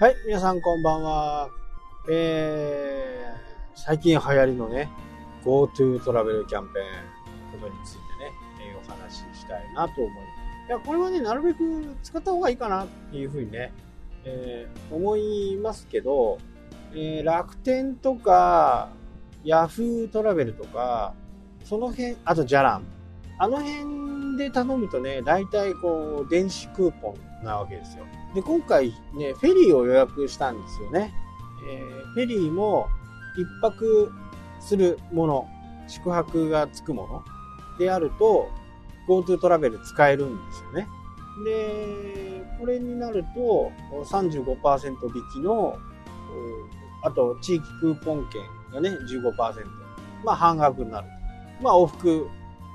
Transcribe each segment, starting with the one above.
はい、皆さんこんばんは。えー、最近流行りのね、GoTo トラベルキャンペーンことについてね、えーお話ししたいなと思います。いや、これはね、なるべく使った方がいいかなっていうふうにね、えー思いますけど、えー楽天とか、Yahoo トラベルとか、その辺、あとジャラン。あの辺で頼むとね、大体こう、電子クーポンなわけですよ。で、今回ね、フェリーを予約したんですよね。えーフェリーも一泊するもの、宿泊がつくものであると、GoTo トラベル使えるんですよね。で、これになると、35%引きの、あと地域クーポン券がね、15%。まあ半額になる。まあ往復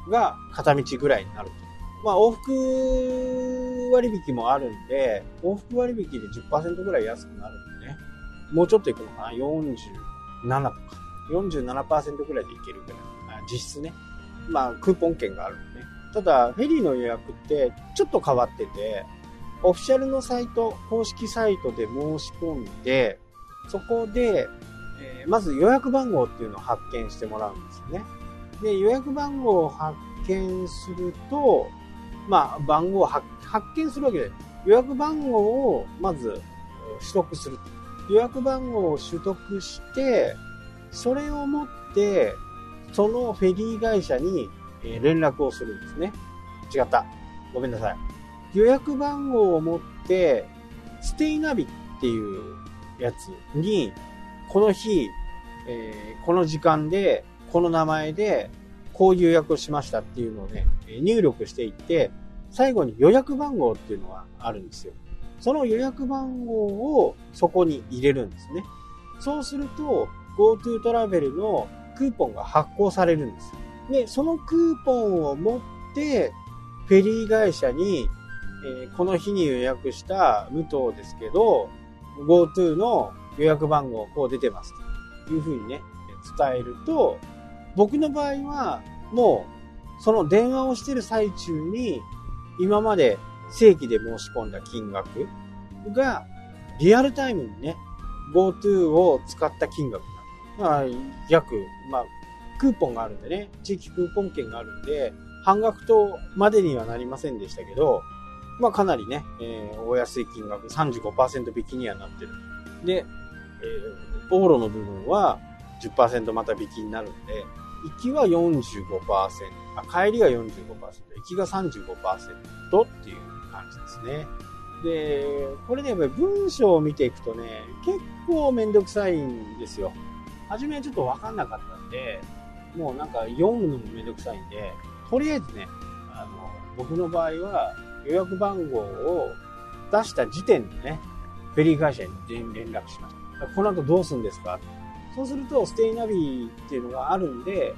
が片道ぐらいになると。まあ往復割引もあるんで、往復割引で10%ぐらい安くなるんでね。もうちょっといくのかな ?47 とか。47%ぐらいでいけるぐらい。あ実質ね。まあクーポン券があるんでね。ただ、フェリーの予約ってちょっと変わってて、オフィシャルのサイト、公式サイトで申し込んで、そこで、えーまず予約番号っていうのを発見してもらうんですよね。で、予約番号を発見すると、まあ、番号を発発見するわけで、予約番号をまず取得する。予約番号を取得して、それを持って、そのフェリー会社に連絡をするんですね。違った。ごめんなさい。予約番号を持って、ステイナビっていうやつに、この日、えーこの時間で、この名前で、こういう予約をしましたっていうのをね、入力していって、最後に予約番号っていうのがあるんですよ。その予約番号をそこに入れるんですね。そうすると、GoTo トラベルのクーポンが発行されるんです。で、そのクーポンを持って、フェリー会社に、えーこの日に予約した武藤ですけど、GoTo の予約番号こう出てますというふうにね、伝えると、僕の場合は、もう、その電話をしてる最中に、今まで正規で申し込んだ金額が、リアルタイムにね、GoTo を使った金額なの。まあ、約、まあ、クーポンがあるんでね、地域クーポン券があるんで、半額とまでにはなりませんでしたけど、まあかなりね、えーお安い金額、35%引きにはなってる。で、えー往路の部分は10%また引きになるんで、行きは45%、あ、帰りが45%、行きが35%っていう感じですね。で、これね、やっぱり文章を見ていくとね、結構めんどくさいんですよ。初めはちょっとわかんなかったんで、もうなんか読むのもめんどくさいんで、とりあえずね、あの、僕の場合は予約番号を出した時点でね、フェリー会社に連連絡しました。この後どうするんですか？そうすると、ステイナビっていうのがあるんで、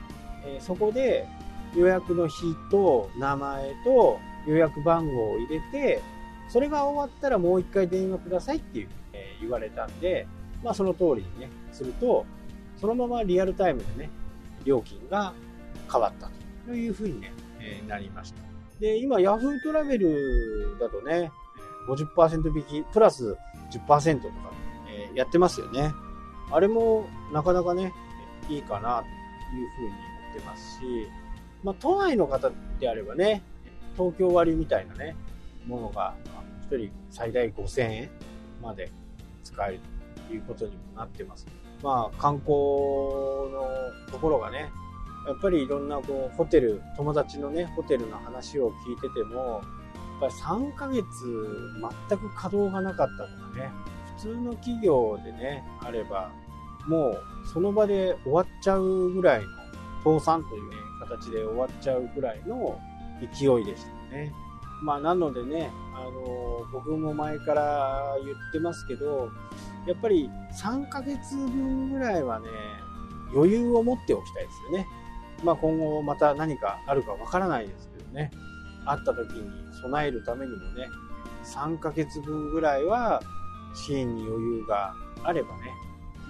えーそこで予約の日と名前と予約番号を入れて、それが終わったらもう一回電話くださいっていう、えー言われたんで、まあその通りにね、すると、そのままリアルタイムでね、料金が変わったというふうにね、えーなりました。で、今 Yahoo トラベルだとね、50%引き、プラス10%とか、えーやってますよね。あれもなかなかね、いいかなというふうに思ってますし、まあ、都内の方であればね、東京割みたいなね、ものが、1人最大5000円まで使えるということにもなってます。まあ、観光のところがね、やっぱりいろんなこうホテル、友達のね、ホテルの話を聞いてても、やっぱり3ヶ月全く稼働がなかったとかね、普通の企業でね、あれば、もうその場で終わっちゃうぐらいの、倒産というね、形で終わっちゃうぐらいの勢いでしたね。まあなのでね、あの、僕も前から言ってますけど、やっぱり3ヶ月分ぐらいはね、余裕を持っておきたいですよね。まあ今後また何かあるかわからないですけどね。あった時に備えるためにもね、3ヶ月分ぐらいは支援に余裕があればね、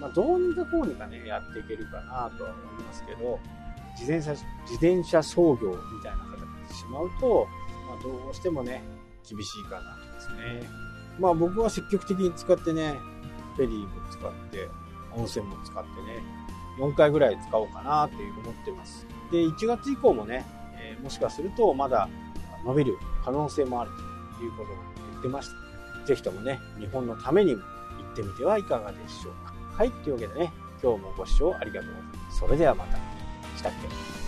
まあどうにかこうにかね、やっていけるかなとは思いますけど、自転車、自転車操業みたいな形にしまうと、まあどうしてもね、厳しいかなとですね。まあ僕は積極的に使ってね、フェリーも使って、温泉も使ってね、4回ぐらい使おうかなっていう思ってます。で、1月以降もね、えー、もしかするとまだ伸びる可能性もあるということを言ってました。ぜひともね、日本のためにも行ってみてはいかがでしょうか。はい、というわけでね、今日もご視聴ありがとうございます。それではまた。したっけ？